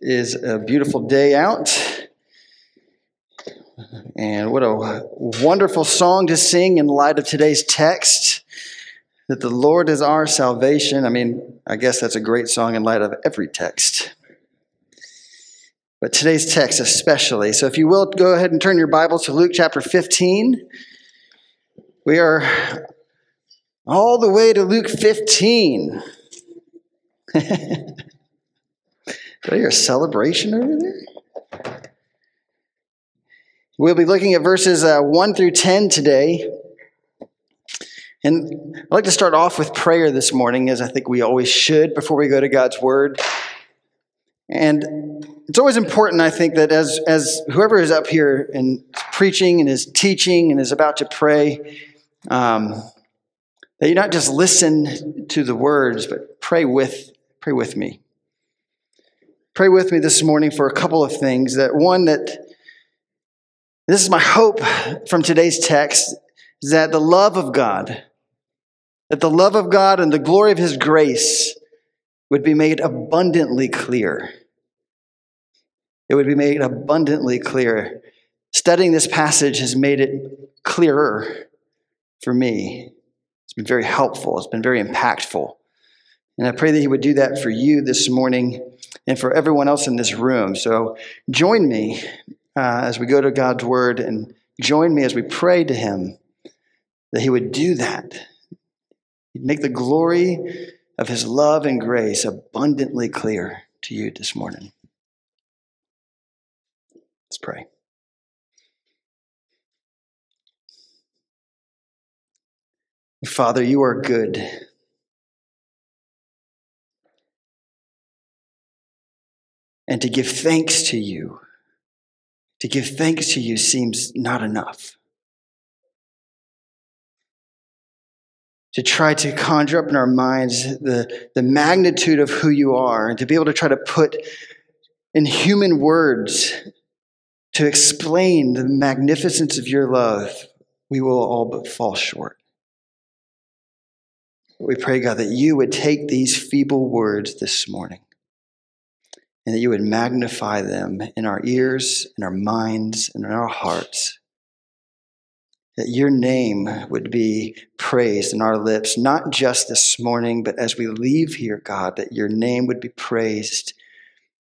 is a beautiful day out. And what a wonderful song to sing in light of today's text that the Lord is our salvation. I mean, I guess that's a great song in light of every text. But today's text, especially. So, if you will, go ahead and turn your Bible to Luke chapter 15. We are all the way to Luke 15. Did I hear a celebration over there? We'll be looking at verses uh, 1 through 10 today. And I'd like to start off with prayer this morning, as I think we always should before we go to God's Word. And it's always important, I think, that as, as whoever is up here and preaching and is teaching and is about to pray, um, that you not just listen to the words, but pray with, pray with me pray with me this morning for a couple of things. That one, that this is my hope from today's text, is that the love of God, that the love of God and the glory of His grace would be made abundantly clear. It would be made abundantly clear. Studying this passage has made it clearer for me. It's been very helpful, it's been very impactful. And I pray that He would do that for you this morning and for everyone else in this room. So join me uh, as we go to God's Word and join me as we pray to Him that He would do that. He'd make the glory of His love and grace abundantly clear to you this morning. Let's pray. Father, you are good. And to give thanks to you, to give thanks to you seems not enough. To try to conjure up in our minds the, the magnitude of who you are, and to be able to try to put in human words to explain the magnificence of your love, we will all but fall short. We pray, God, that you would take these feeble words this morning and that you would magnify them in our ears, in our minds, and in our hearts. That your name would be praised in our lips, not just this morning, but as we leave here, God, that your name would be praised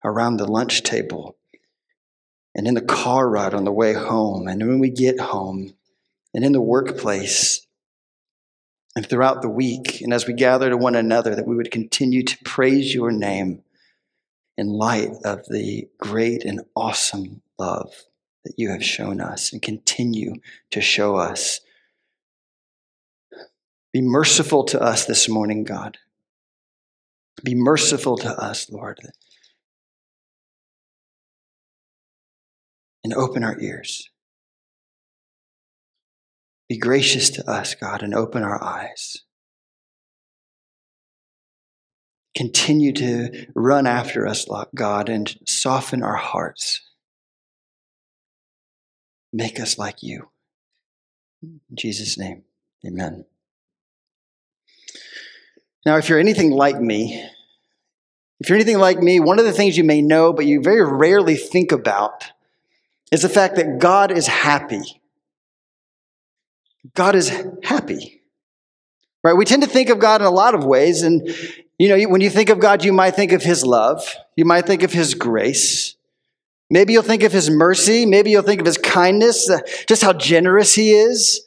around the lunch table and in the car ride on the way home, and when we get home, and in the workplace, and throughout the week, and as we gather to one another, that we would continue to praise your name in light of the great and awesome love that you have shown us and continue to show us. Be merciful to us this morning, God. Be merciful to us, Lord. And open our ears. Be gracious to us, God, and open our eyes. Continue to run after us, God, and soften our hearts. Make us like you. In Jesus' name, amen. Now, if you're anything like me, if you're anything like me, one of the things you may know, but you very rarely think about, is the fact that God is happy. God is happy. Right? We tend to think of God in a lot of ways, and you know, when you think of God, you might think of His love, you might think of His grace. Maybe you'll think of His mercy. Maybe you'll think of His kindness, uh, just how generous He is.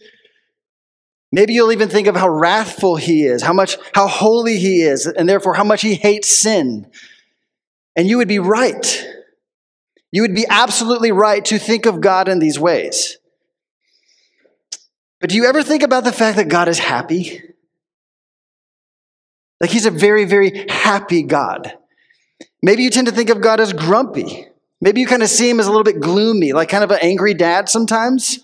Maybe you'll even think of how wrathful He is, how much, how holy He is, and therefore how much He hates sin. And you would be right. You would be absolutely right to think of God in these ways. But do you ever think about the fact that God is happy? Like he's a very, very happy God. Maybe you tend to think of God as grumpy. Maybe you kind of see him as a little bit gloomy, like kind of an angry dad sometimes.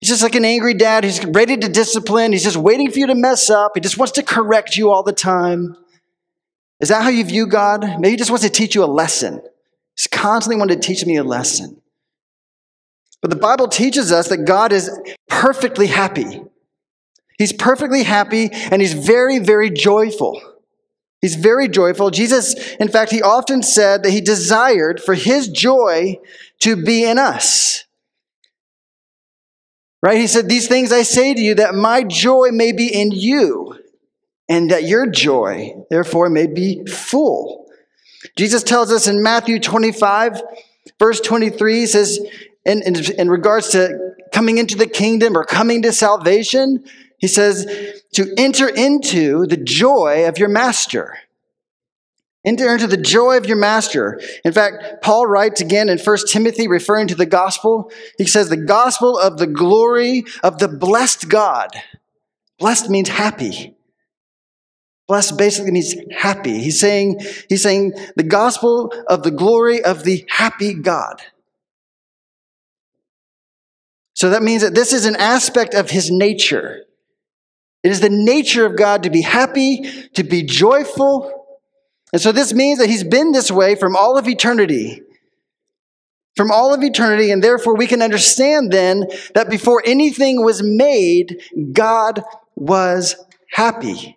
He's just like an angry dad. He's ready to discipline. He's just waiting for you to mess up. He just wants to correct you all the time. Is that how you view God? Maybe he just wants to teach you a lesson. He's constantly wanting to teach me a lesson. But the Bible teaches us that God is perfectly happy. He's perfectly happy and he's very, very joyful. He's very joyful. Jesus, in fact, he often said that he desired for his joy to be in us. Right? He said, These things I say to you that my joy may be in you, and that your joy, therefore, may be full. Jesus tells us in Matthew 25, verse 23, he says, in, in, in regards to coming into the kingdom or coming to salvation, he says, to enter into the joy of your master. Enter into the joy of your master. In fact, Paul writes again in 1 Timothy, referring to the gospel, he says, the gospel of the glory of the blessed God. Blessed means happy. Blessed basically means happy. He's saying, he's saying the gospel of the glory of the happy God. So that means that this is an aspect of his nature. It is the nature of God to be happy, to be joyful. And so this means that he's been this way from all of eternity. From all of eternity, and therefore we can understand then that before anything was made, God was happy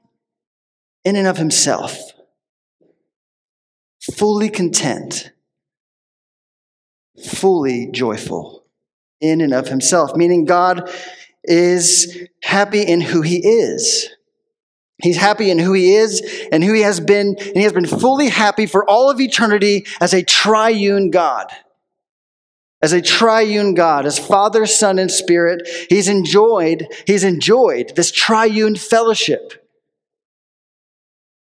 in and of himself, fully content, fully joyful in and of himself, meaning God is happy in who he is. He's happy in who he is and who he has been, and he has been fully happy for all of eternity as a triune God. As a triune God, as Father, Son, and Spirit, he's enjoyed, he's enjoyed this triune fellowship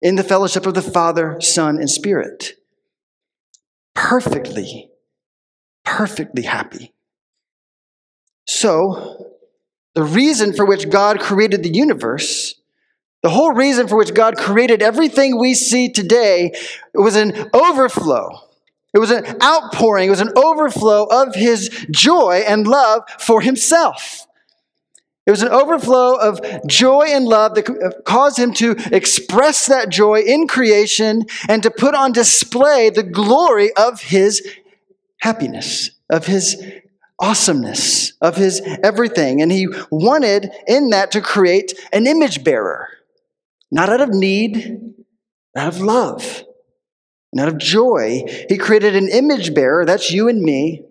in the fellowship of the Father, Son, and Spirit. Perfectly, perfectly happy. So, the reason for which God created the universe, the whole reason for which God created everything we see today, was an overflow. It was an outpouring, it was an overflow of his joy and love for himself. It was an overflow of joy and love that uh, caused him to express that joy in creation and to put on display the glory of his happiness, of his awesomeness of his everything. And he wanted in that to create an image bearer, not out of need, out of love, and out of joy. He created an image bearer, that's you and me,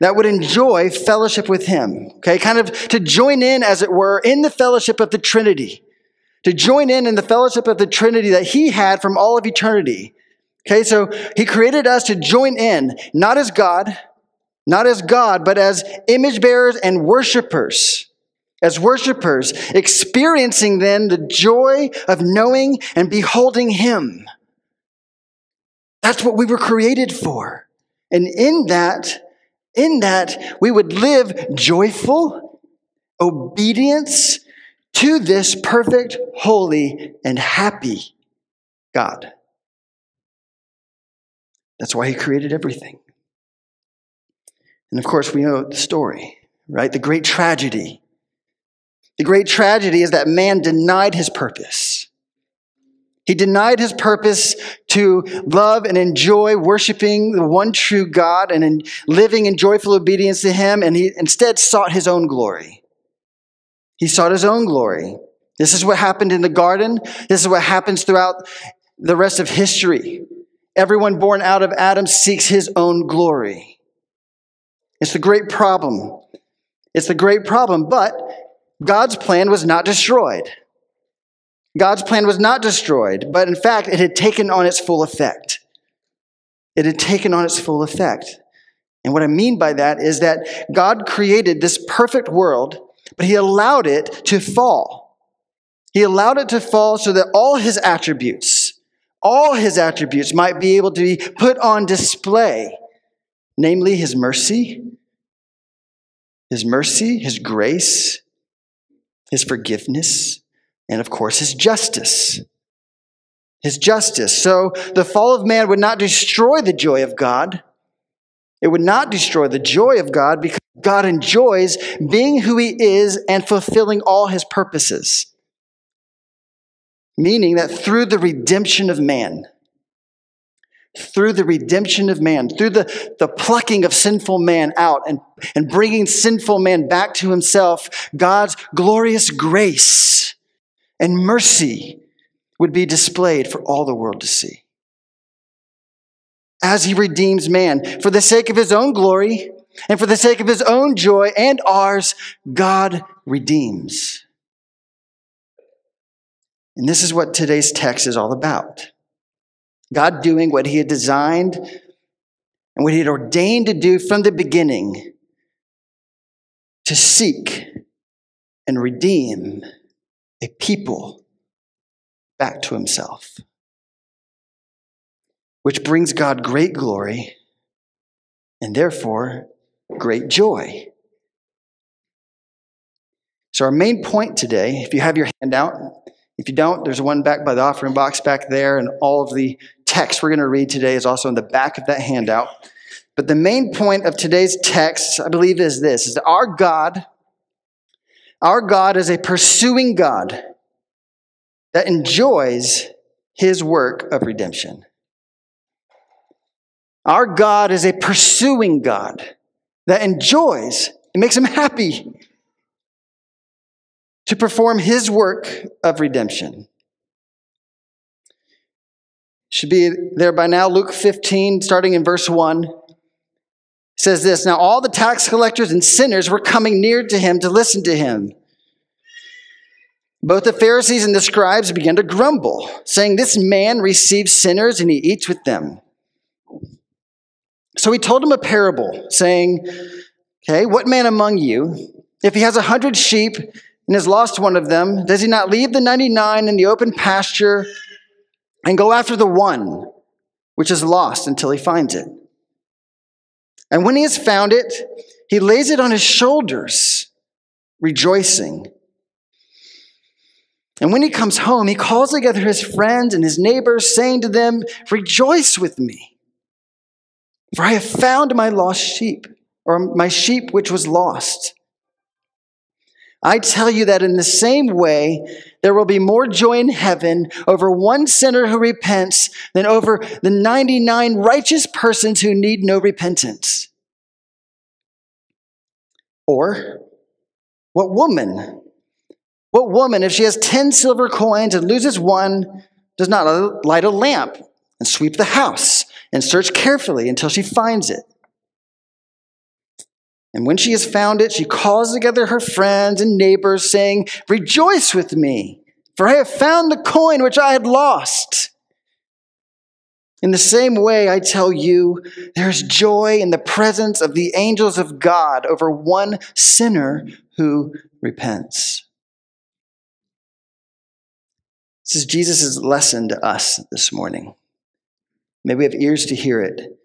that would enjoy fellowship with him. Okay, kind of to join in, as it were, in the fellowship of the Trinity. To join in in the fellowship of the Trinity that he had from all of eternity. Okay, so he created us to join in, not as God, not as God, but as image bearers and worshipers. As worshipers, experiencing then the joy of knowing and beholding Him. That's what we were created for. And in that, in that, we would live joyful obedience to this perfect, holy, and happy God. That's why He created everything. And of course, we know the story, right? The great tragedy. The great tragedy is that man denied his purpose. He denied his purpose to love and enjoy worshiping the one true God and in living in joyful obedience to him, and he instead sought his own glory. He sought his own glory. This is what happened in the garden. This is what happens throughout the rest of history. Everyone born out of Adam seeks his own glory. It's the great problem. It's the great problem, but God's plan was not destroyed. God's plan was not destroyed, but in fact, it had taken on its full effect. It had taken on its full effect. And what I mean by that is that God created this perfect world, but He allowed it to fall. He allowed it to fall so that all His attributes, all His attributes might be able to be put on display namely his mercy, his mercy, his grace, his forgiveness, and of course, his justice. His justice. So the fall of man would not destroy the joy of God. It would not destroy the joy of God because God enjoys being who he is and fulfilling all his purposes. Meaning that through the redemption of man, through the redemption of man, through the, the plucking of sinful man out and, and bringing sinful man back to himself, God's glorious grace and mercy would be displayed for all the world to see. As he redeems man for the sake of his own glory and for the sake of his own joy and ours, God redeems. And this is what today's text is all about. God doing what he had designed and what he had ordained to do from the beginning to seek and redeem a people back to himself, which brings God great glory and therefore great joy. So, our main point today, if you have your handout, if you don't, there's one back by the offering box back there, and all of the text we're going to read today is also in the back of that handout. But the main point of today's text, I believe, is this is that our God, our God is a pursuing God that enjoys his work of redemption. Our God is a pursuing God that enjoys, it makes him happy to perform his work of redemption. Should be there by now, Luke 15, starting in verse 1 says this Now all the tax collectors and sinners were coming near to him to listen to him. Both the Pharisees and the scribes began to grumble, saying, This man receives sinners and he eats with them. So he told them a parable, saying, Okay, what man among you, if he has a hundred sheep and has lost one of them, does he not leave the 99 in the open pasture and go after the one which is lost until he finds it? And when he has found it, he lays it on his shoulders, rejoicing. And when he comes home, he calls together his friends and his neighbors, saying to them, Rejoice with me, for I have found my lost sheep, or my sheep which was lost. I tell you that in the same way, there will be more joy in heaven over one sinner who repents than over the 99 righteous persons who need no repentance. Or, what woman, what woman, if she has 10 silver coins and loses one, does not light a lamp and sweep the house and search carefully until she finds it? And when she has found it, she calls together her friends and neighbors, saying, Rejoice with me, for I have found the coin which I had lost. In the same way, I tell you, there is joy in the presence of the angels of God over one sinner who repents. This is Jesus' lesson to us this morning. May we have ears to hear it.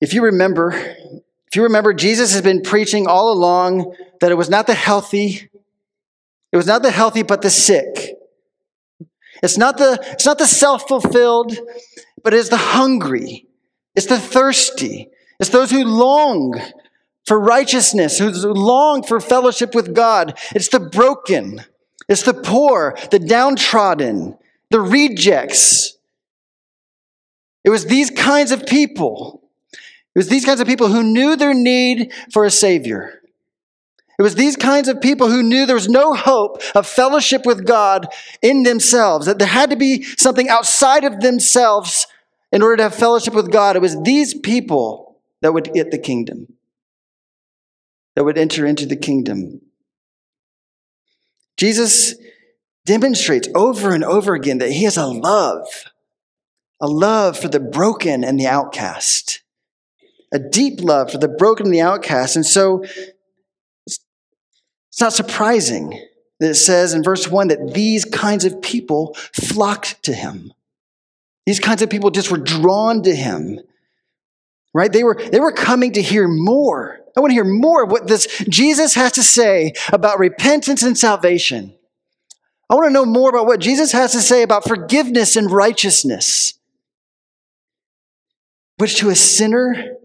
If you remember, if you remember, Jesus has been preaching all along that it was not the healthy, it was not the healthy, but the sick. It's not the, it's not the self-fulfilled, but it's the hungry. It's the thirsty. It's those who long for righteousness, who long for fellowship with God. It's the broken. It's the poor, the downtrodden, the rejects. It was these kinds of people it was these kinds of people who knew their need for a Savior. It was these kinds of people who knew there was no hope of fellowship with God in themselves, that there had to be something outside of themselves in order to have fellowship with God. It was these people that would get the kingdom, that would enter into the kingdom. Jesus demonstrates over and over again that he has a love, a love for the broken and the outcast a deep love for the broken and the outcast. And so it's not surprising that it says in verse 1 that these kinds of people flocked to him. These kinds of people just were drawn to him. Right? They were, they were coming to hear more. I want to hear more of what this Jesus has to say about repentance and salvation. I want to know more about what Jesus has to say about forgiveness and righteousness, which to a sinner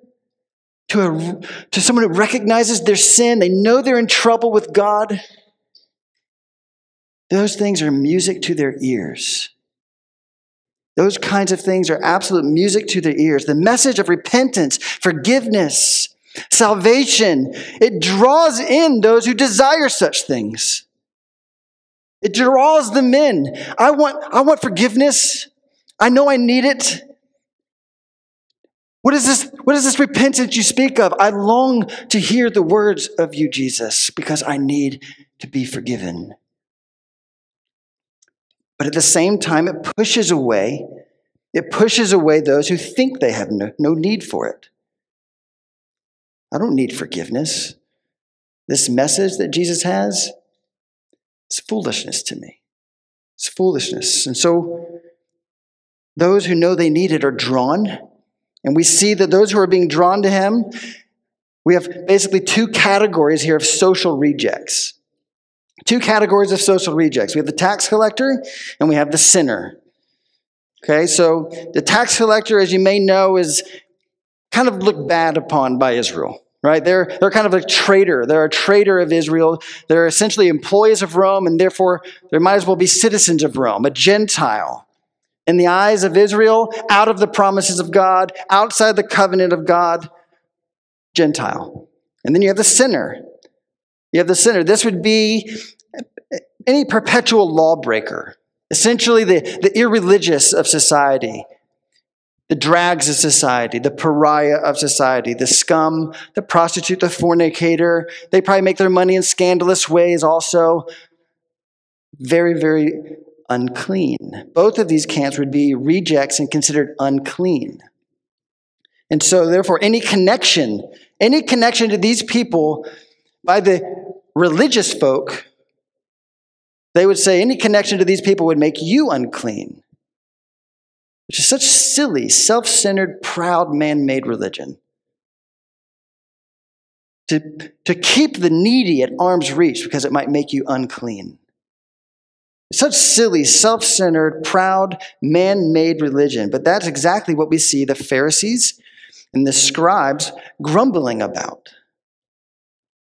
to, a, to someone who recognizes their sin, they know they're in trouble with God, those things are music to their ears. Those kinds of things are absolute music to their ears. The message of repentance, forgiveness, salvation, it draws in those who desire such things. It draws them in. I want, I want forgiveness. I know I need it. What is this? What is this repentance you speak of? I long to hear the words of you, Jesus, because I need to be forgiven. But at the same time, it pushes away, it pushes away those who think they have no, no need for it. I don't need forgiveness. This message that Jesus has is foolishness to me. It's foolishness. And so those who know they need it are drawn. And we see that those who are being drawn to him, we have basically two categories here of social rejects. Two categories of social rejects. We have the tax collector and we have the sinner. Okay, so the tax collector, as you may know, is kind of looked bad upon by Israel right? They're, they're kind of a traitor. They're a traitor of Israel. They're essentially employees of Rome, and therefore they might as well be citizens of Rome, a Gentile. In the eyes of Israel, out of the promises of God, outside the covenant of God, Gentile. And then you have the sinner. You have the sinner. This would be any perpetual lawbreaker, essentially the, the irreligious of society the drags of society, the pariah of society, the scum, the prostitute, the fornicator. They probably make their money in scandalous ways also. Very, very unclean. Both of these camps would be rejects and considered unclean. And so, therefore, any connection, any connection to these people by the religious folk, they would say any connection to these people would make you unclean which is such silly, self centered, proud, man made religion. To, to keep the needy at arm's reach because it might make you unclean. Such silly, self centered, proud, man made religion. But that's exactly what we see the Pharisees and the scribes grumbling about.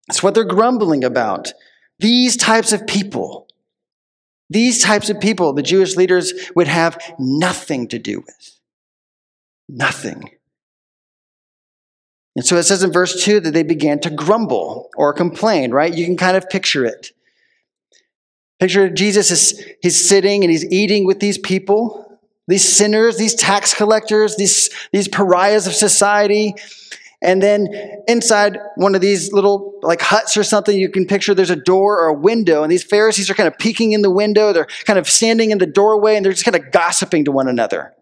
That's what they're grumbling about. These types of people these types of people, the Jewish leaders would have nothing to do with. Nothing. And so it says in verse 2 that they began to grumble or complain, right? You can kind of picture it. Picture Jesus is he's sitting and he's eating with these people, these sinners, these tax collectors, these, these pariahs of society. And then inside one of these little like huts or something, you can picture there's a door or a window, and these Pharisees are kind of peeking in the window. They're kind of standing in the doorway, and they're just kind of gossiping to one another,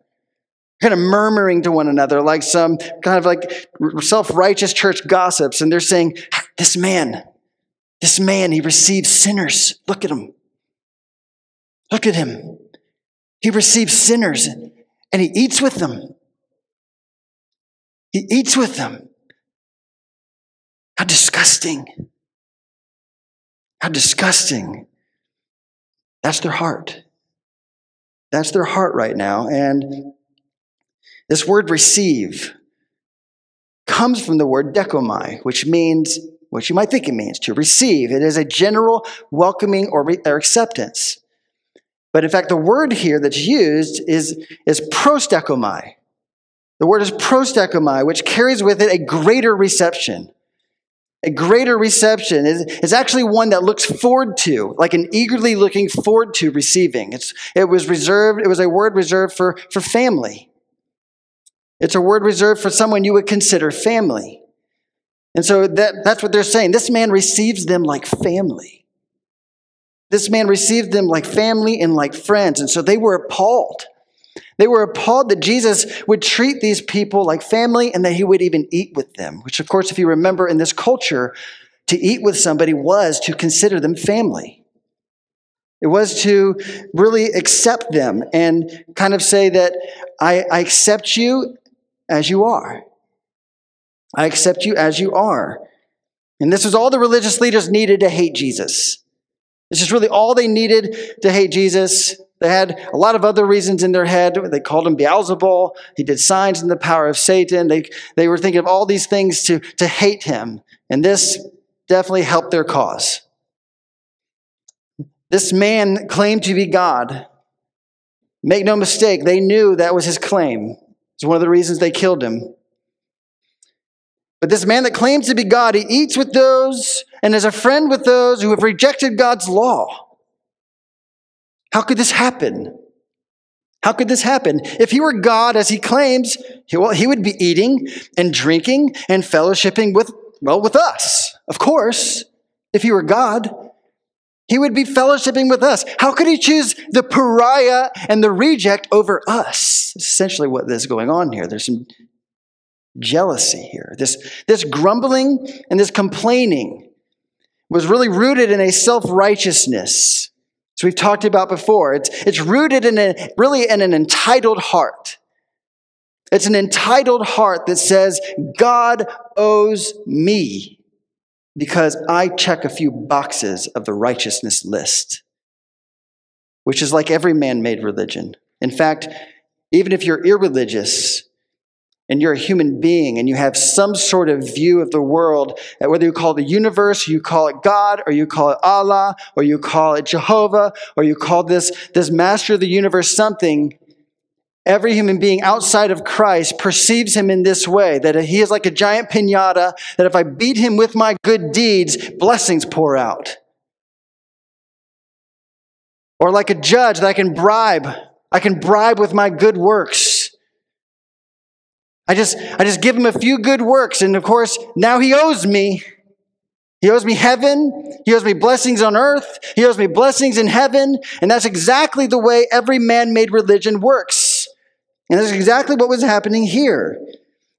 kind of murmuring to one another, like some kind of like self righteous church gossips. And they're saying, This man, this man, he receives sinners. Look at him. Look at him. He receives sinners, and he eats with them. He eats with them. How disgusting. How disgusting. That's their heart. That's their heart right now. And this word receive comes from the word dechomai, which means what you might think it means to receive. It is a general welcoming or, re- or acceptance. But in fact, the word here that's used is, is prosdechomai. The word is prosdechomai, which carries with it a greater reception a greater reception is, is actually one that looks forward to, like an eagerly looking forward to receiving. It's, it was reserved, it was a word reserved for, for family. It's a word reserved for someone you would consider family. And so that, that's what they're saying. This man receives them like family. This man received them like family and like friends. And so they were appalled. They were appalled that Jesus would treat these people like family and that he would even eat with them, which, of course, if you remember in this culture, to eat with somebody was to consider them family. It was to really accept them and kind of say that I, I accept you as you are. I accept you as you are. And this was all the religious leaders needed to hate Jesus. This is really all they needed to hate Jesus. They had a lot of other reasons in their head. They called him Beelzebul. He did signs in the power of Satan. They, they were thinking of all these things to, to hate him. And this definitely helped their cause. This man claimed to be God. Make no mistake, they knew that was his claim. It's one of the reasons they killed him. But this man that claims to be God, he eats with those and as a friend with those who have rejected God's law. How could this happen? How could this happen? If he were God, as he claims, he, well, he would be eating and drinking and fellowshipping with, well, with us. Of course, if he were God, he would be fellowshipping with us. How could he choose the pariah and the reject over us? Essentially, what is going on here. There's some jealousy here. This, this grumbling and this complaining was really rooted in a self righteousness. So we've talked about before. It's, it's rooted in a, really in an entitled heart. It's an entitled heart that says, God owes me because I check a few boxes of the righteousness list, which is like every man made religion. In fact, even if you're irreligious, and you're a human being and you have some sort of view of the world, uh, whether you call the universe, you call it God, or you call it Allah, or you call it Jehovah, or you call this, this master of the universe something, every human being outside of Christ perceives him in this way that he is like a giant pinata, that if I beat him with my good deeds, blessings pour out. Or like a judge that I can bribe. I can bribe with my good works. I just, I just give him a few good works. And of course, now he owes me. He owes me heaven. He owes me blessings on earth. He owes me blessings in heaven. And that's exactly the way every man made religion works. And that's exactly what was happening here.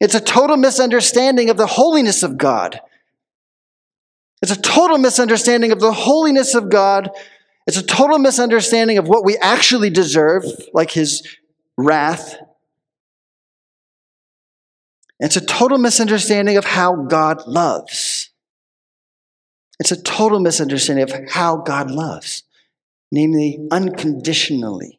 It's a total misunderstanding of the holiness of God. It's a total misunderstanding of the holiness of God. It's a total misunderstanding of what we actually deserve, like his wrath it's a total misunderstanding of how God loves. It's a total misunderstanding of how God loves, namely unconditionally.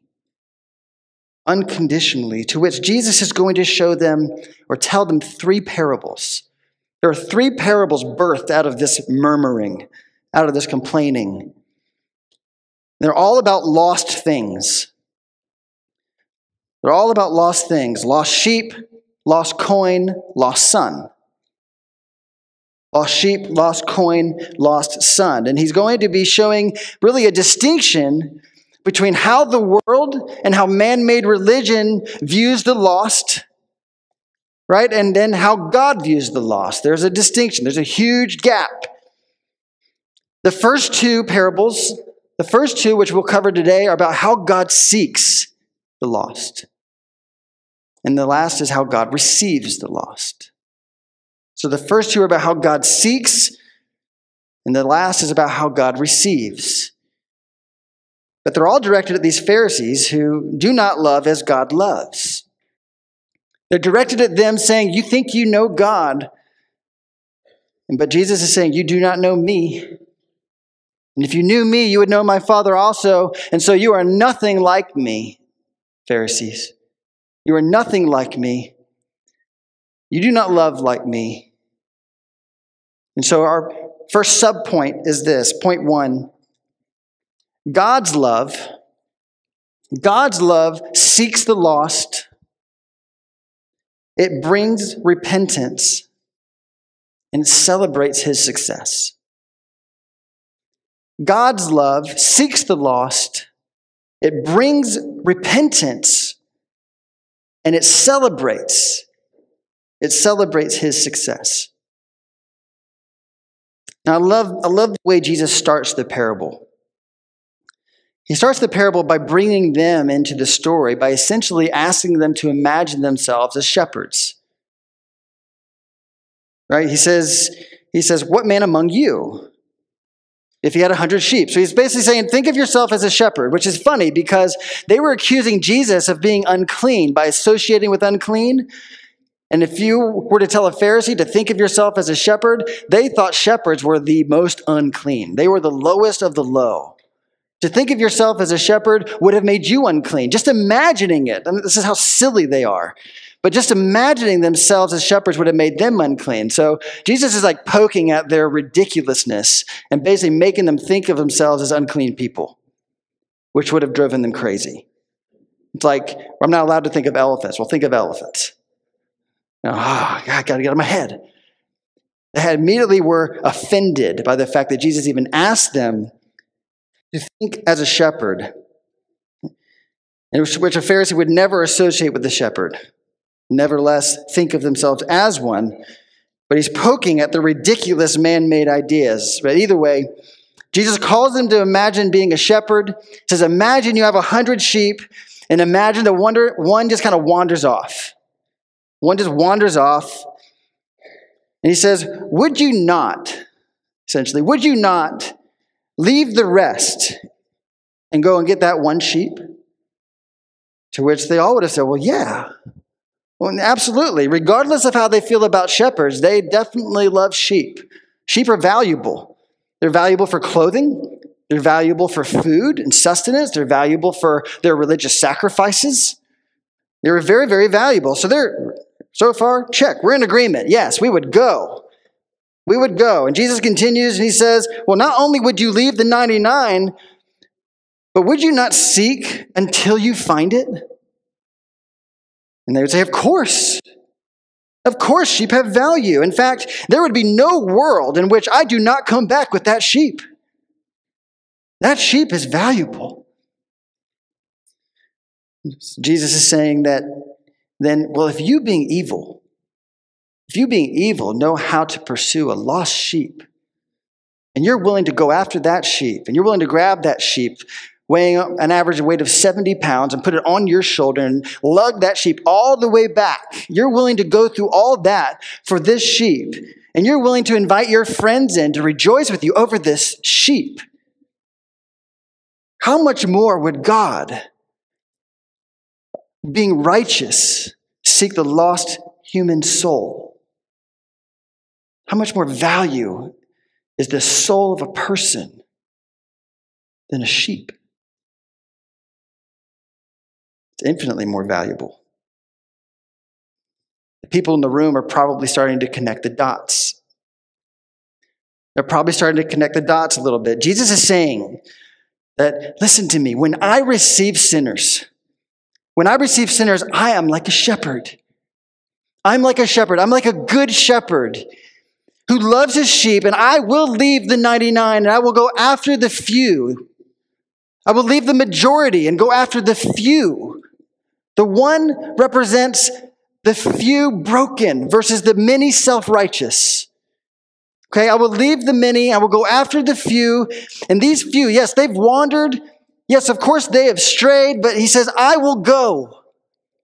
Unconditionally, to which Jesus is going to show them or tell them three parables. There are three parables birthed out of this murmuring, out of this complaining. They're all about lost things. They're all about lost things lost sheep, lost coin, lost son. Lost sheep, lost coin, lost son. And he's going to be showing really a distinction between how the world and how man made religion views the lost, right? And then how God views the lost. There's a distinction, there's a huge gap. The first two parables, the first two, which we'll cover today, are about how God seeks the lost. And the last is how God receives the lost. So the first two are about how God seeks, and the last is about how God receives. But they're all directed at these Pharisees who do not love as God loves. They're directed at them saying, You think you know God, but Jesus is saying, You do not know me. And if you knew me, you would know my Father also. And so you are nothing like me, Pharisees. You are nothing like me. You do not love like me. And so our first sub point is this point one God's love. God's love seeks the lost. It brings repentance and celebrates his success. God's love seeks the lost. It brings repentance and it celebrates it celebrates his success. Now i love i love the way jesus starts the parable. He starts the parable by bringing them into the story by essentially asking them to imagine themselves as shepherds. Right? He says he says what man among you if he had 100 sheep. So he's basically saying, think of yourself as a shepherd, which is funny because they were accusing Jesus of being unclean by associating with unclean. And if you were to tell a Pharisee to think of yourself as a shepherd, they thought shepherds were the most unclean. They were the lowest of the low. To think of yourself as a shepherd would have made you unclean. Just imagining it. I mean, this is how silly they are. But just imagining themselves as shepherds would have made them unclean. So Jesus is like poking at their ridiculousness and basically making them think of themselves as unclean people, which would have driven them crazy. It's like, I'm not allowed to think of elephants. Well, think of elephants. oh, I got to get out of my head. They had immediately were offended by the fact that Jesus even asked them to think as a shepherd which a Pharisee would never associate with the shepherd, nevertheless think of themselves as one. But he's poking at the ridiculous man made ideas. But either way, Jesus calls them to imagine being a shepherd. He says, Imagine you have a hundred sheep, and imagine the wonder, one just kind of wanders off. One just wanders off. And he says, Would you not, essentially, would you not leave the rest and go and get that one sheep? To which they all would have said, Well, yeah. Well, absolutely. Regardless of how they feel about shepherds, they definitely love sheep. Sheep are valuable. They're valuable for clothing, they're valuable for food and sustenance, they're valuable for their religious sacrifices. They're very, very valuable. So they're so far, check. We're in agreement. Yes, we would go. We would go. And Jesus continues and he says, Well, not only would you leave the 99, but would you not seek until you find it? And they would say, Of course. Of course, sheep have value. In fact, there would be no world in which I do not come back with that sheep. That sheep is valuable. Jesus is saying that then, well, if you being evil, if you being evil know how to pursue a lost sheep, and you're willing to go after that sheep, and you're willing to grab that sheep weighing an average weight of 70 pounds and put it on your shoulder and lug that sheep all the way back. You're willing to go through all that for this sheep. And you're willing to invite your friends in to rejoice with you over this sheep. How much more would God, being righteous, seek the lost human soul? How much more value is the soul of a person than a sheep? It's infinitely more valuable. The people in the room are probably starting to connect the dots. They're probably starting to connect the dots a little bit. Jesus is saying that, listen to me, when I receive sinners, when I receive sinners, I am like a shepherd. I'm like a shepherd. I'm like a good shepherd who loves his sheep, and I will leave the 99 and I will go after the few. I will leave the majority and go after the few. The one represents the few broken versus the many self righteous. Okay, I will leave the many, I will go after the few. And these few, yes, they've wandered. Yes, of course they have strayed, but he says, I will go.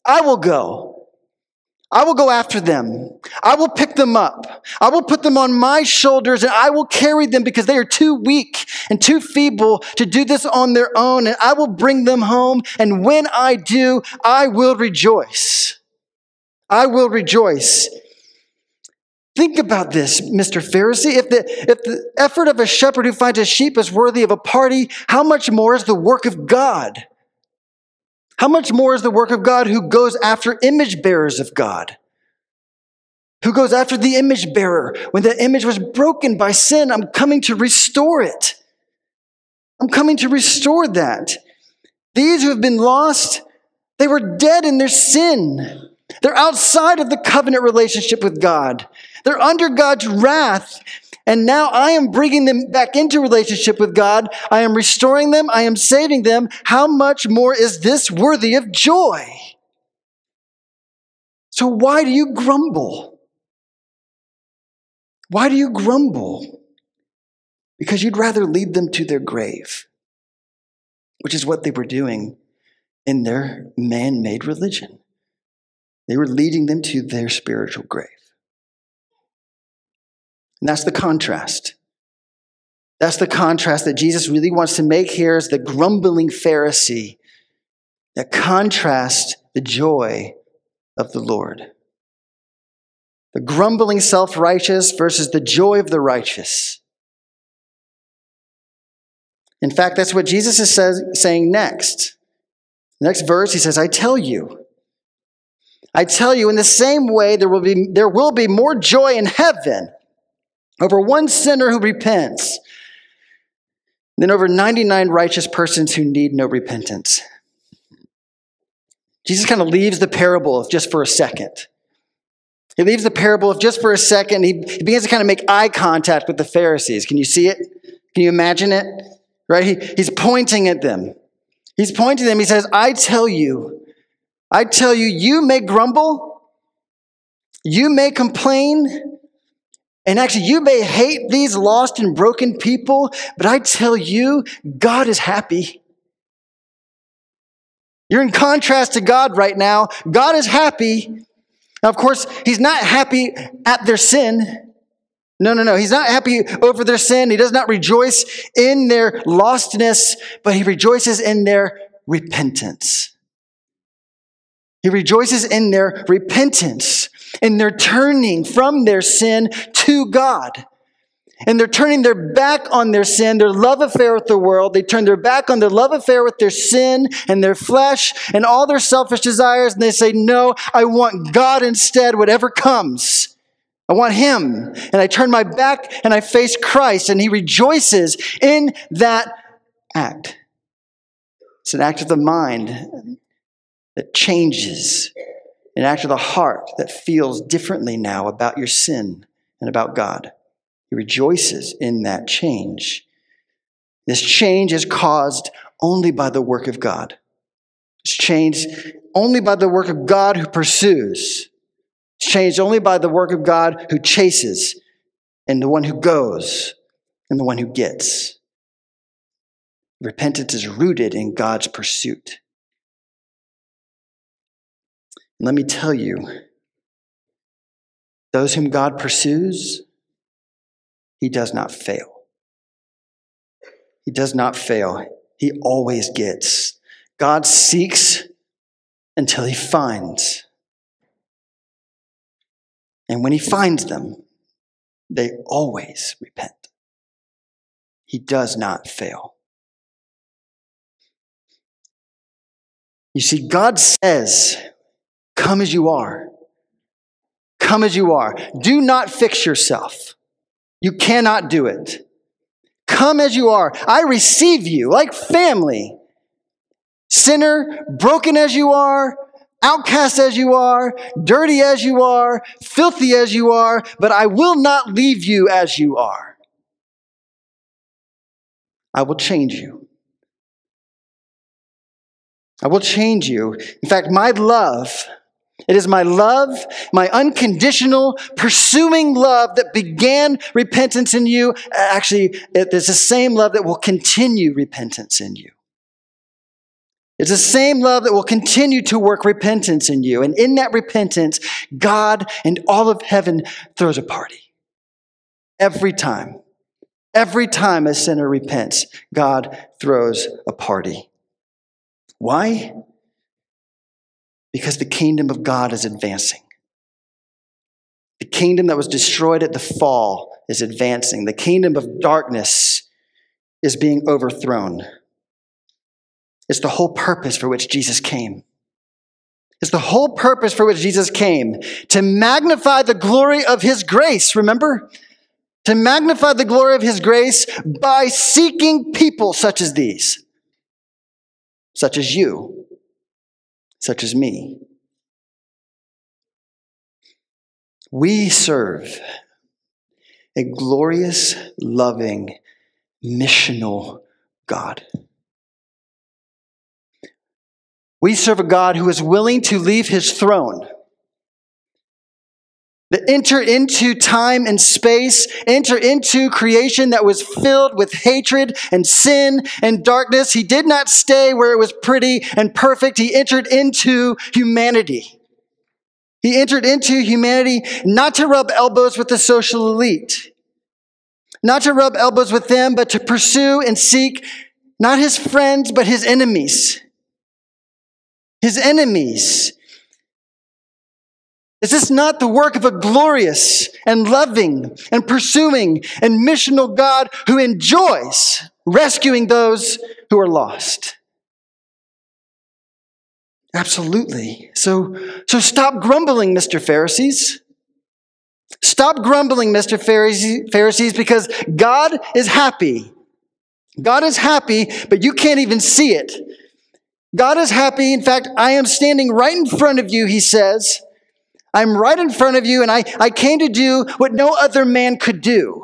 I will go. I will go after them. I will pick them up. I will put them on my shoulders and I will carry them because they are too weak and too feeble to do this on their own. And I will bring them home. And when I do, I will rejoice. I will rejoice. Think about this, Mr. Pharisee. If the, if the effort of a shepherd who finds a sheep is worthy of a party, how much more is the work of God? How much more is the work of God who goes after image bearers of God? Who goes after the image bearer? When the image was broken by sin, I'm coming to restore it. I'm coming to restore that. These who have been lost, they were dead in their sin. They're outside of the covenant relationship with God. They're under God's wrath. And now I am bringing them back into relationship with God. I am restoring them. I am saving them. How much more is this worthy of joy? So why do you grumble? Why do you grumble? Because you'd rather lead them to their grave, which is what they were doing in their man made religion. They were leading them to their spiritual grave. And that's the contrast. That's the contrast that Jesus really wants to make here is the grumbling Pharisee that contrast the joy of the Lord. The grumbling self righteous versus the joy of the righteous. In fact, that's what Jesus is says, saying next. Next verse, he says, I tell you, I tell you, in the same way, there will be, there will be more joy in heaven over one sinner who repents than over 99 righteous persons who need no repentance. Jesus kind of leaves the parable just for a second. He leaves the parable of just for a second. He, he begins to kind of make eye contact with the Pharisees. Can you see it? Can you imagine it? Right? He, he's pointing at them. He's pointing at them. He says, I tell you, I tell you, you may grumble, you may complain, and actually, you may hate these lost and broken people, but I tell you, God is happy. You're in contrast to God right now. God is happy. Now, of course, He's not happy at their sin. No, no, no. He's not happy over their sin. He does not rejoice in their lostness, but He rejoices in their repentance. He rejoices in their repentance, in their turning from their sin to God. And they're turning their back on their sin, their love affair with the world. They turn their back on their love affair with their sin and their flesh and all their selfish desires. And they say, No, I want God instead, whatever comes. I want Him. And I turn my back and I face Christ. And He rejoices in that act. It's an act of the mind that changes, an act of the heart that feels differently now about your sin and about God. He rejoices in that change. This change is caused only by the work of God. It's changed only by the work of God who pursues. It's changed only by the work of God who chases, and the one who goes, and the one who gets. Repentance is rooted in God's pursuit. Let me tell you, those whom God pursues, he does not fail. He does not fail. He always gets. God seeks until he finds. And when he finds them, they always repent. He does not fail. You see, God says, Come as you are. Come as you are. Do not fix yourself. You cannot do it. Come as you are. I receive you like family. Sinner, broken as you are, outcast as you are, dirty as you are, filthy as you are, but I will not leave you as you are. I will change you. I will change you. In fact, my love it is my love, my unconditional, pursuing love that began repentance in you. Actually, it's the same love that will continue repentance in you. It's the same love that will continue to work repentance in you. And in that repentance, God and all of heaven throws a party. Every time. Every time a sinner repents, God throws a party. Why? Because the kingdom of God is advancing. The kingdom that was destroyed at the fall is advancing. The kingdom of darkness is being overthrown. It's the whole purpose for which Jesus came. It's the whole purpose for which Jesus came to magnify the glory of his grace, remember? To magnify the glory of his grace by seeking people such as these, such as you, such as me. We serve a glorious, loving, missional God. We serve a God who is willing to leave his throne that enter into time and space, enter into creation that was filled with hatred and sin and darkness. He did not stay where it was pretty and perfect. He entered into humanity. He entered into humanity not to rub elbows with the social elite, not to rub elbows with them, but to pursue and seek not his friends, but his enemies. His enemies. Is this not the work of a glorious and loving and pursuing and missional God who enjoys rescuing those who are lost? Absolutely. So, so stop grumbling, Mr. Pharisees. Stop grumbling, Mr. Pharisees, because God is happy. God is happy, but you can't even see it. God is happy. In fact, I am standing right in front of you, he says I'm right in front of you, and I, I came to do what no other man could do.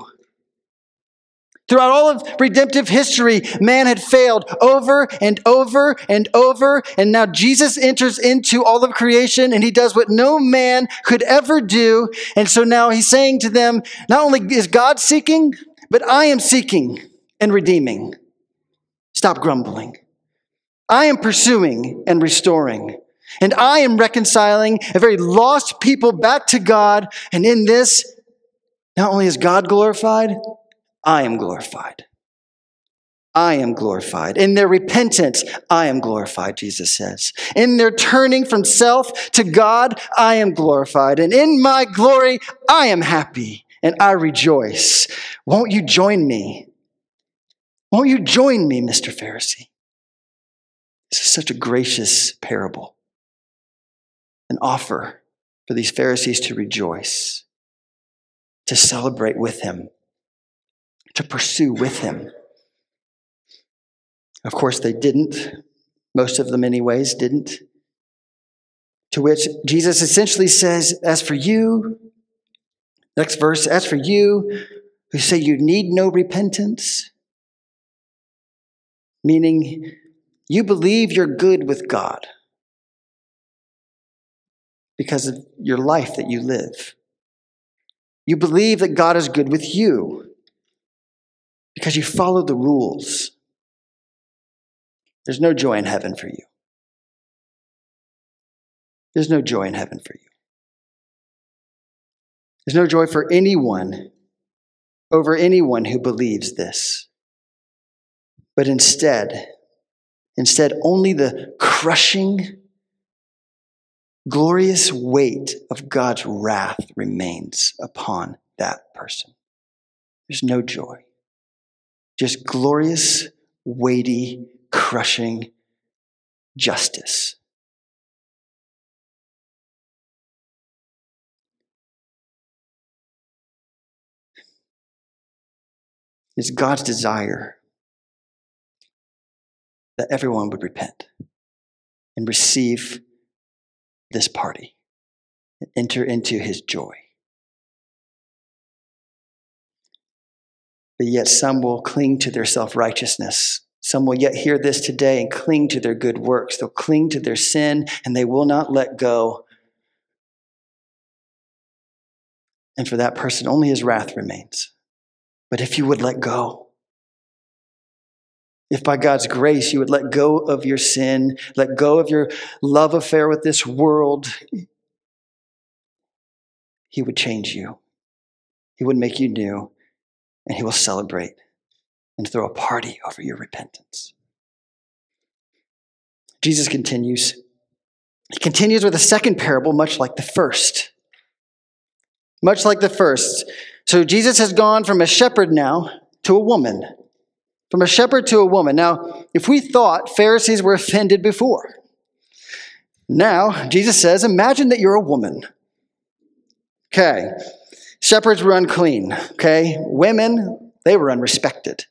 Throughout all of redemptive history, man had failed over and over and over. And now Jesus enters into all of creation and he does what no man could ever do. And so now he's saying to them, not only is God seeking, but I am seeking and redeeming. Stop grumbling. I am pursuing and restoring. And I am reconciling a very lost people back to God. And in this, not only is God glorified, I am glorified. I am glorified. In their repentance, I am glorified, Jesus says. In their turning from self to God, I am glorified. And in my glory, I am happy and I rejoice. Won't you join me? Won't you join me, Mr. Pharisee? This is such a gracious parable, an offer for these Pharisees to rejoice, to celebrate with him to pursue with him. Of course, they didn't. Most of them, anyways, didn't. To which Jesus essentially says, As for you, next verse, as for you who say you need no repentance, meaning you believe you're good with God because of your life that you live. You believe that God is good with you because you follow the rules. There's no joy in heaven for you. There's no joy in heaven for you. There's no joy for anyone over anyone who believes this. But instead, instead, only the crushing, glorious weight of God's wrath remains upon that person. There's no joy. Just glorious, weighty, crushing justice. It's God's desire that everyone would repent and receive this party and enter into his joy. But yet some will cling to their self righteousness. Some will yet hear this today and cling to their good works. They'll cling to their sin and they will not let go. And for that person, only his wrath remains. But if you would let go, if by God's grace you would let go of your sin, let go of your love affair with this world, He would change you. He would make you new and he will celebrate and throw a party over your repentance. Jesus continues. He continues with a second parable, much like the first. Much like the first. So Jesus has gone from a shepherd now to a woman. From a shepherd to a woman. Now, if we thought Pharisees were offended before, now Jesus says, imagine that you're a woman. Okay, Shepherds were unclean, okay? Women, they were unrespected.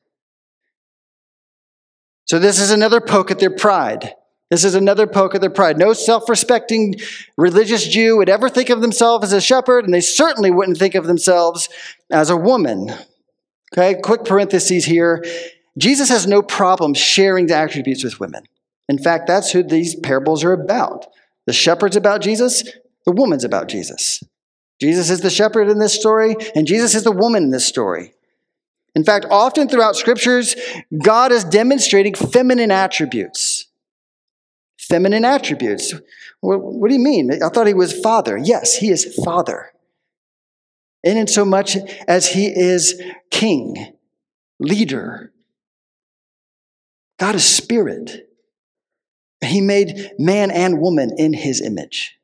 So this is another poke at their pride. This is another poke at their pride. No self respecting religious Jew would ever think of themselves as a shepherd, and they certainly wouldn't think of themselves as a woman. Okay, quick parentheses here. Jesus has no problem sharing the attributes with women. In fact, that's who these parables are about. The shepherd's about Jesus, the woman's about Jesus. Jesus is the shepherd in this story, and Jesus is the woman in this story. In fact, often throughout scriptures, God is demonstrating feminine attributes. Feminine attributes. What, do you mean? I thought he was father. Yes, he is father. And in so much as he is king, leader. God is spirit. He made man and woman in his image.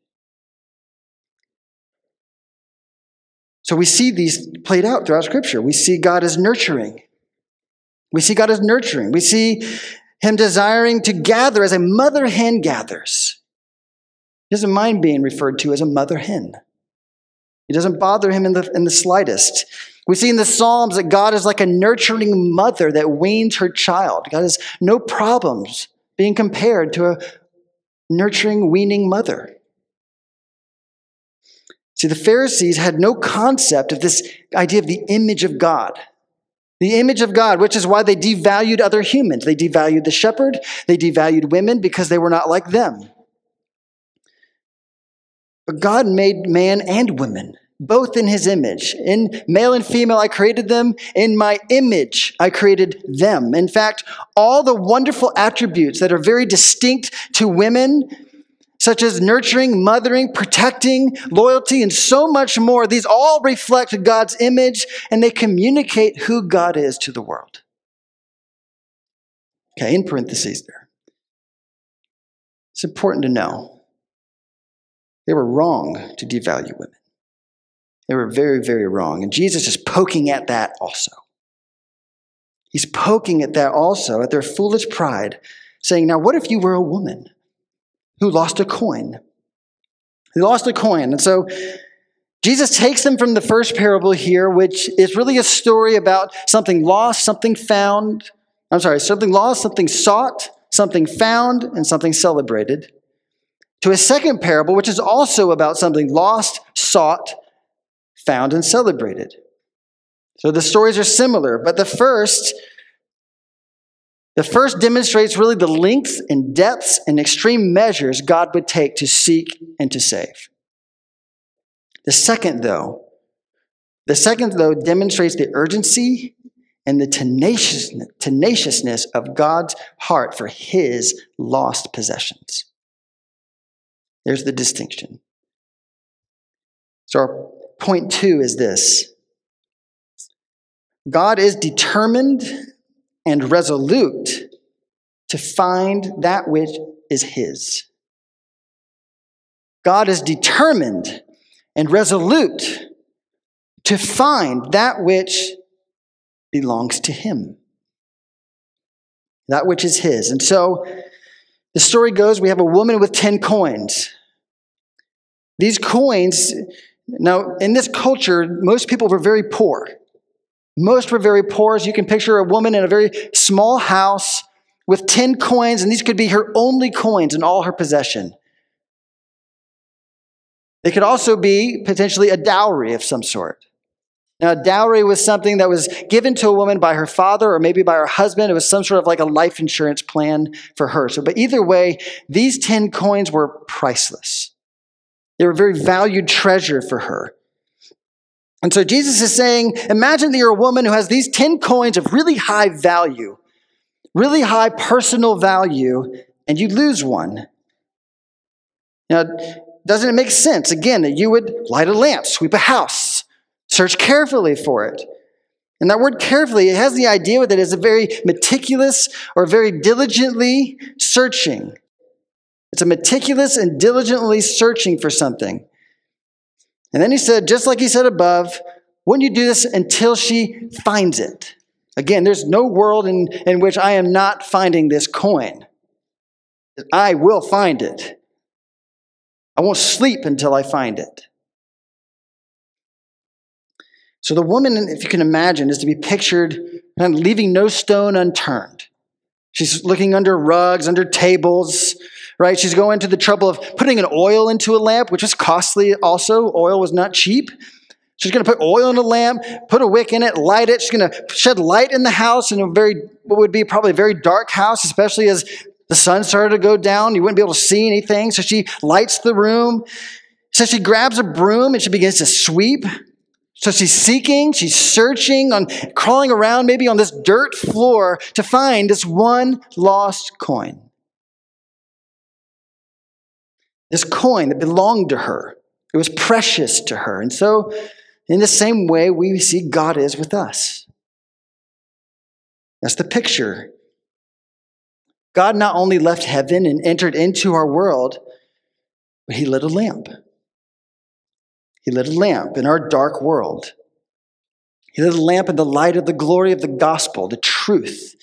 So we see these played out throughout Scripture. We see God as nurturing. We see God as nurturing. We see Him desiring to gather as a mother hen gathers. He doesn't mind being referred to as a mother hen. It doesn't bother him in the, in the slightest. We see in the Psalms that God is like a nurturing mother that weans her child. God has no problems being compared to a nurturing, weaning mother. See, the Pharisees had no concept of this idea of the image of God. The image of God, which is why they devalued other humans. They devalued the shepherd, they devalued women because they were not like them. But God made man and woman, both in his image. In male and female, I created them. In my image, I created them. In fact, all the wonderful attributes that are very distinct to women such as nurturing, mothering, protecting, loyalty, and so much more. These all reflect God's image and they communicate who God is to the world. Okay, in parentheses there. It's important to know they were wrong to devalue women. They were very, very wrong. And Jesus is poking at that also. He's poking at that also, at their foolish pride, saying, Now, what if you were a woman? who lost a coin. Who lost a coin. And so Jesus takes them from the first parable here, which is really a story about something lost, something found. I'm sorry, something lost, something sought, something found, and something celebrated, to a second parable, which is also about something lost, sought, found, and celebrated. So the stories are similar, but the first the first demonstrates really the lengths and depths and extreme measures God would take to seek and to save. The second, though, the second, though, demonstrates the urgency and the tenaciousness of God's heart for his lost possessions. There's the distinction. So, our point two is this God is determined and resolute to find that which is His. God is determined and resolute to find that which belongs to Him, that which is His. And so the story goes we have a woman with 10 coins. These coins, now in this culture, most people were very poor. Most were very poor, as you can picture a woman in a very small house with 10 coins, and these could be her only coins in all her possession. They could also be potentially a dowry of some sort. Now, a dowry was something that was given to a woman by her father or maybe by her husband. It was some sort of like a life insurance plan for her. So, but either way, these 10 coins were priceless. They were a very valued treasure for her. And so Jesus is saying, imagine that you're a woman who has these 10 coins of really high value, really high personal value, and you lose one. Now, doesn't it make sense, again, that you would light a lamp, sweep a house, search carefully for it? And that word carefully, it has the idea with it as a very meticulous or very diligently searching. It's a meticulous and diligently searching for something. And then he said, just like he said above, wouldn't you do this until she finds it? Again, there's no world in, in which I am not finding this coin. I will find it. I won't sleep until I find it. So the woman, if you can imagine, is to be pictured leaving no stone unturned. She's looking under rugs, under tables, right? She's going to the trouble of putting an oil into a lamp, which is costly also. Oil was not cheap. She's going to put oil in a lamp, put a wick in it, light it. She's going to shed light in the house in a very, what would be probably a very dark house, especially as the sun started to go down. You wouldn't be able to see anything. So she lights the room. So she grabs a broom and she begins to sweep. So she's seeking, she's searching, on crawling around maybe on this dirt floor to find this one lost coin. This coin that belonged to her. It was precious to her. And so, in the same way, we see God is with us. That's the picture. God not only left heaven and entered into our world, but he lit a lamp. He lit a lamp in our dark world. He lit a lamp in the light of the glory of the gospel, the truth.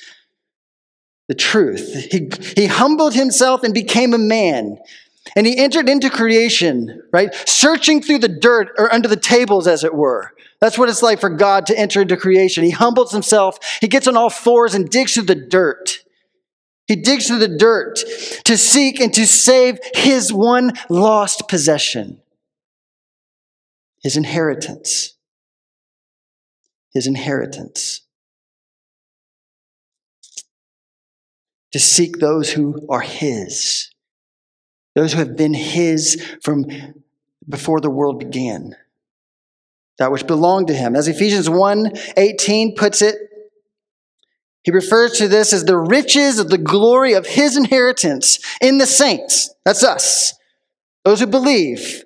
The truth. He, he humbled himself and became a man and he entered into creation, right? Searching through the dirt or under the tables, as it were. That's what it's like for God to enter into creation. He humbles himself, he gets on all fours and digs through the dirt. He digs through the dirt to seek and to save his one lost possession, his inheritance. His inheritance. To seek those who are his those who have been His from before the world began, that which belonged to Him. As Ephesians 1 18 puts it, he refers to this as the riches of the glory of His inheritance in the saints. That's us, those who believe.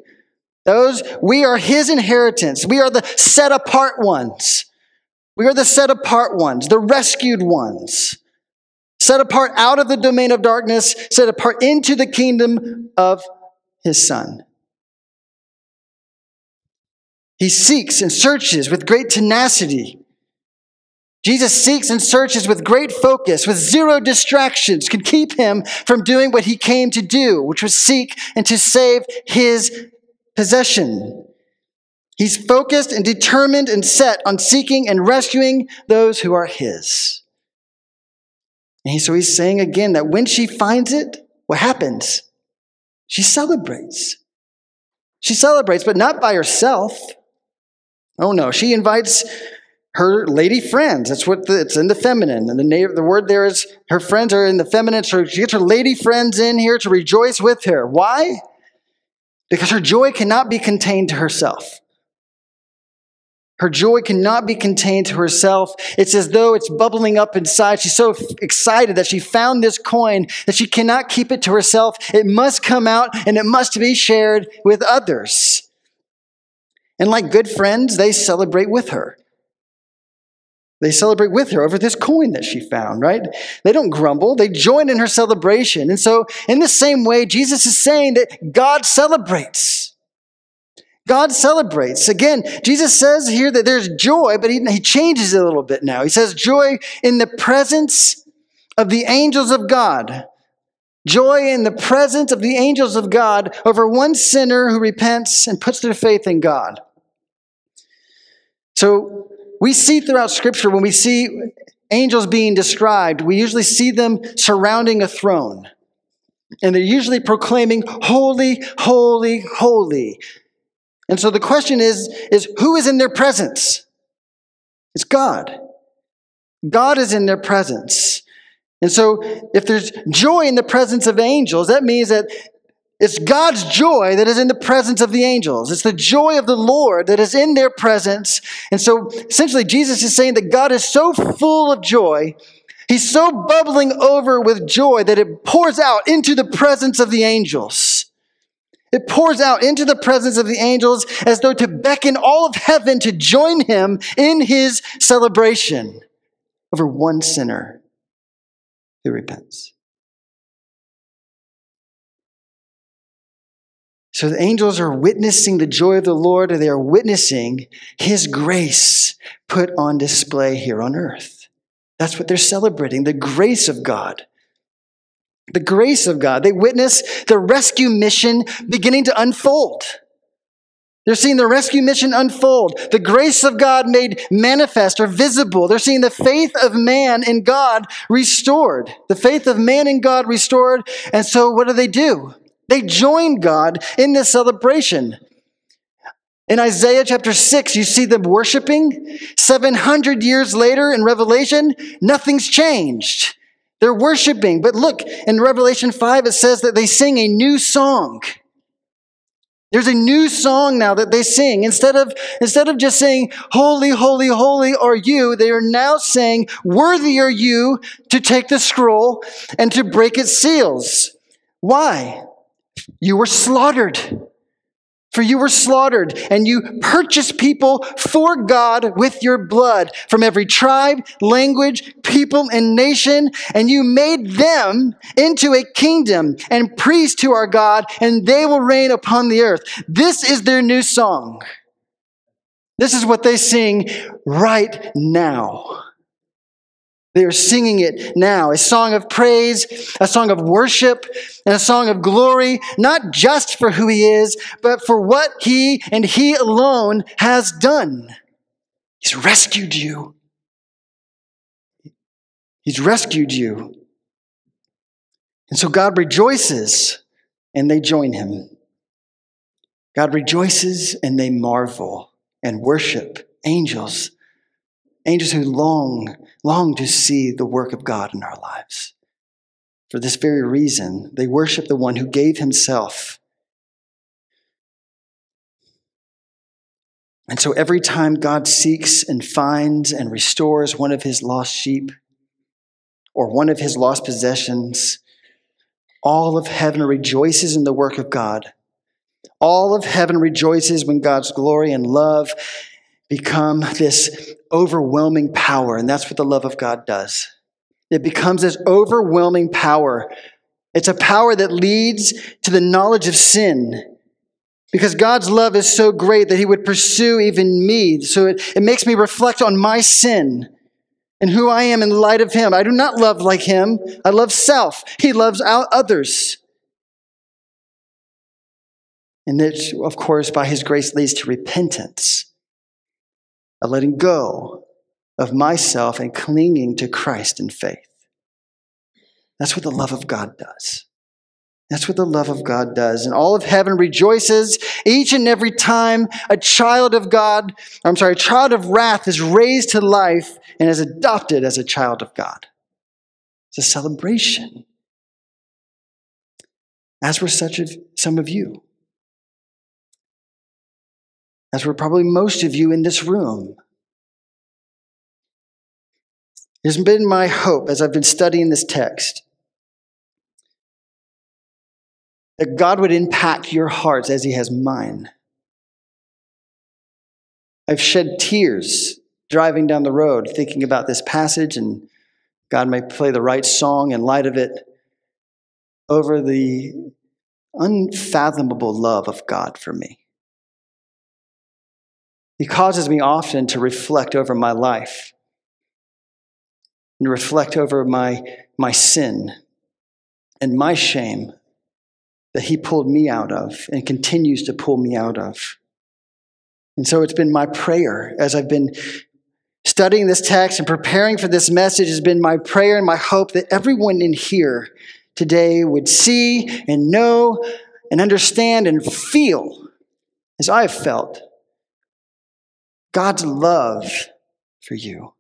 Those, we are His inheritance. We are the set apart ones. We are the set apart ones, the rescued ones set apart out of the domain of darkness, set apart into the kingdom of his Son. He seeks and searches with great tenacity. Jesus seeks and searches with great focus, with zero distractions, can keep him from doing what he came to do, which was seek and to save his possession. He's focused and determined and set on seeking and rescuing those who are his. And he, so he's saying again that when she finds it, what happens? She celebrates. She celebrates, but not by herself. Oh no, she invites her lady friends. That's what the, it's in the feminine. And the, the word there is her friends are in the feminine. So she gets her lady friends in here to rejoice with her. Why? Because her joy cannot be contained to herself. Her joy cannot be contained to herself. It's as though it's bubbling up inside. She's so excited that she found this coin that she cannot keep it to herself. It must come out and it must be shared with others. And like good friends, they celebrate with her. They celebrate with her over this coin that she found, right? They don't grumble, they join in her celebration. And so, in the same way, Jesus is saying that God celebrates. God celebrates. Again, Jesus says here that there's joy, but he, he changes it a little bit now. He says, joy in the presence of the angels of God. Joy in the presence of the angels of God over one sinner who repents and puts their faith in God. So we see throughout Scripture when we see angels being described, we usually see them surrounding a throne. And they're usually proclaiming, Holy, holy, holy. And so the question is, is who is in their presence? It's God. God is in their presence. And so if there's joy in the presence of angels, that means that it's God's joy that is in the presence of the angels. It's the joy of the Lord that is in their presence. And so essentially, Jesus is saying that God is so full of joy, He's so bubbling over with joy that it pours out into the presence of the angels. It pours out into the presence of the angels as though to beckon all of heaven to join him in his celebration over one sinner who repents. So the angels are witnessing the joy of the Lord, and they are witnessing his grace put on display here on earth. That's what they're celebrating the grace of God the grace of God. They witness the rescue mission beginning to unfold. They're seeing the rescue mission unfold, the grace of God made manifest or visible. They're seeing the faith of man in God restored. The faith of man in God restored. And so what do they do? They join God in this celebration. In Isaiah chapter 6, you see them worshiping. 700 years later in Revelation, nothing's changed. They're worshiping. But look, in Revelation 5, it says that they sing a new song. There's a new song now that they sing. Instead of, instead of just saying, Holy, holy, holy are you, they are now saying, Worthy are you to take the scroll and to break its seals. Why? You were slaughtered. For you were slaughtered, and you purchased people for God with your blood from every tribe, language, people, and nation, and you made them into a kingdom and priests to our God, and they will reign upon the earth. This is their new song. This is what they sing right now. They are singing it now. A song of praise, a song of worship, and a song of glory, not just for who he is, but for what he and he alone has done. He's rescued you. He's rescued you. And so God rejoices and they join him. God rejoices and they marvel and worship angels angels who long, long to see the work of God in our lives. for this very reason. They worship the one who gave himself. And so every time God seeks and finds and restores one of his lost sheep or one of his lost possessions, all of heaven rejoices in the work of God. All of heaven rejoices when God's glory and love become this overwhelming power. And that's what the love of God does. It becomes this overwhelming power. It's a power that leads to the knowledge of sin. Because God's love is so great that He would pursue even me. So it, it makes me reflect on my sin and who I am in light of Him. I do not love like Him. I love self. He loves out others. And that, of course, by His grace leads to repentance a letting go of myself and clinging to Christ in faith. That's what the love of God does. That's what the love of God does. And all of heaven rejoices each and every time a child of God, I'm sorry, a child of wrath is raised to life and is adopted as a child of God. It's a celebration. As were such of some of you as were probably most of you in this room. It has been my hope as I've been studying this text that God would impact your hearts as He has mine. I've shed tears driving down the road thinking about this passage, and God may play the right song in light of it over the unfathomable love of God for me. He causes me often to reflect over my life and reflect over my, my sin and my shame that He pulled me out of and continues to pull me out of. And so it's been my prayer as I've been studying this text and preparing for this message has been my prayer and my hope that everyone in here today would see and know and understand and feel as I've felt God's love for you.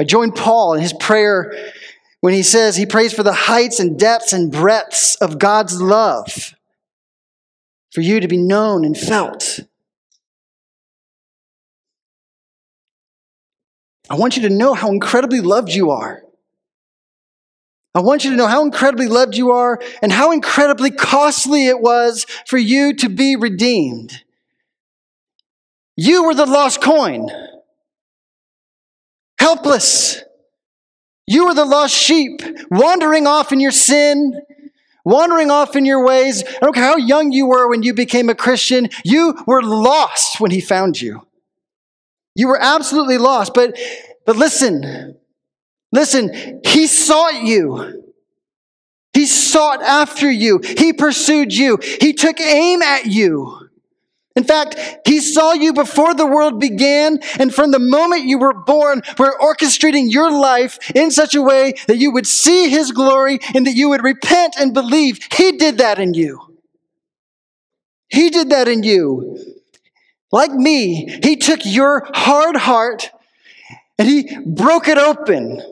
I join Paul in his prayer when he says he prays for the heights and depths and breadths of God's love for you to be known and felt. I want you to know how incredibly loved you are. I want you to know how incredibly loved you are and how incredibly costly it was for you to be redeemed. You were the lost coin, helpless. You were the lost sheep, wandering off in your sin, wandering off in your ways. I don't care how young you were when you became a Christian, you were lost when He found you. You were absolutely lost. But, but listen, listen, He sought you. He sought after you. He pursued you. He took aim at you. In fact, he saw you before the world began, and from the moment you were born, we're orchestrating your life in such a way that you would see his glory and that you would repent and believe. He did that in you. He did that in you. Like me, he took your hard heart and he broke it open.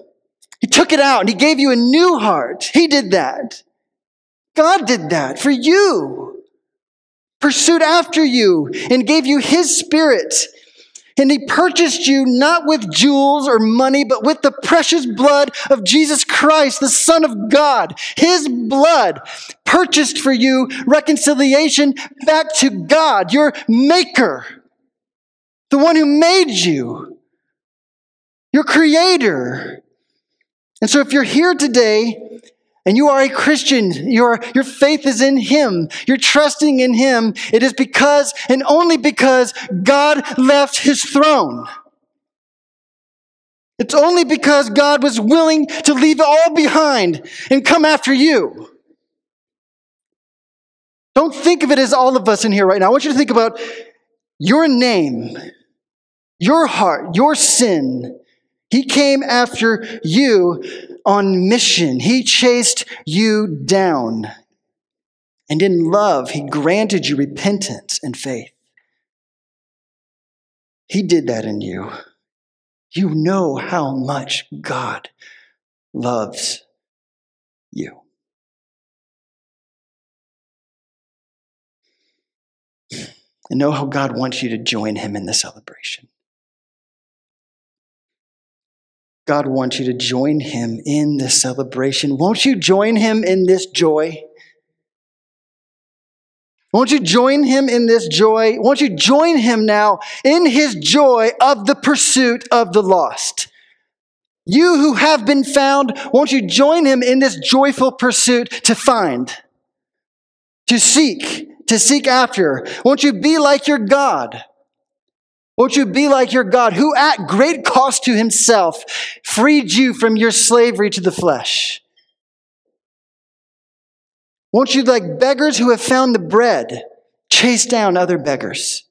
He took it out and he gave you a new heart. He did that. God did that for you pursued after you and gave you his spirit. And he purchased you not with jewels or money, but with the precious blood of Jesus Christ, the Son of God. His blood purchased for you reconciliation back to God, your maker, the one who made you, your creator. And so if you're here today and you are a Christian, your, your faith is in Him, you're trusting in Him, it is because and only because God left His throne. It's only because God was willing to leave it all behind and come after you. Don't think of it as all of us in here right now. I want you to think about your name, your heart, your sin. He came after you on mission. He chased you down. And in love, He granted you repentance and faith. He did that in you. You know how much God loves you. And know how God wants you to join him in the celebration. God wants you to join him in this celebration. Won't you join him in this joy? Won't you join him in this joy? Won't you join him now in his joy of the pursuit of the lost? You who have been found, won't you join him in this joyful pursuit to find, to seek, to seek after? Won't you be like your God? Won't you be like your God, who at great cost to himself freed you from your slavery to the flesh? Won't you, like beggars who have found the bread, chase down other beggars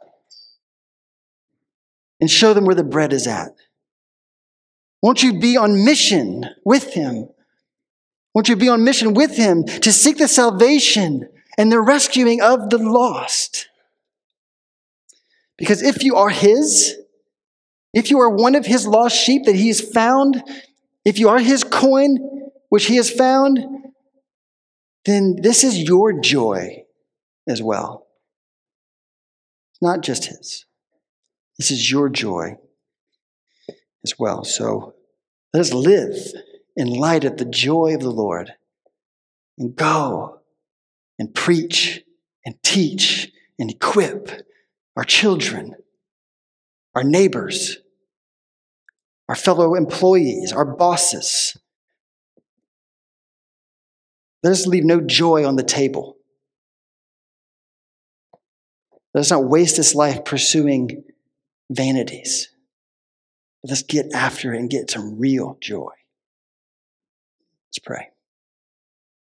and show them where the bread is at? Won't you be on mission with him? Won't you be on mission with him to seek the salvation and the rescuing of the lost? Because if you are his, if you are one of his lost sheep that he has found, if you are his coin which he has found, then this is your joy as well. Not just his. This is your joy as well. So let us live in light of the joy of the Lord and go and preach and teach and equip our children, our neighbors, our fellow employees, our bosses. Let us leave no joy on the table. Let us not waste this life pursuing vanities. Let's get after it and get some real joy. Let's pray.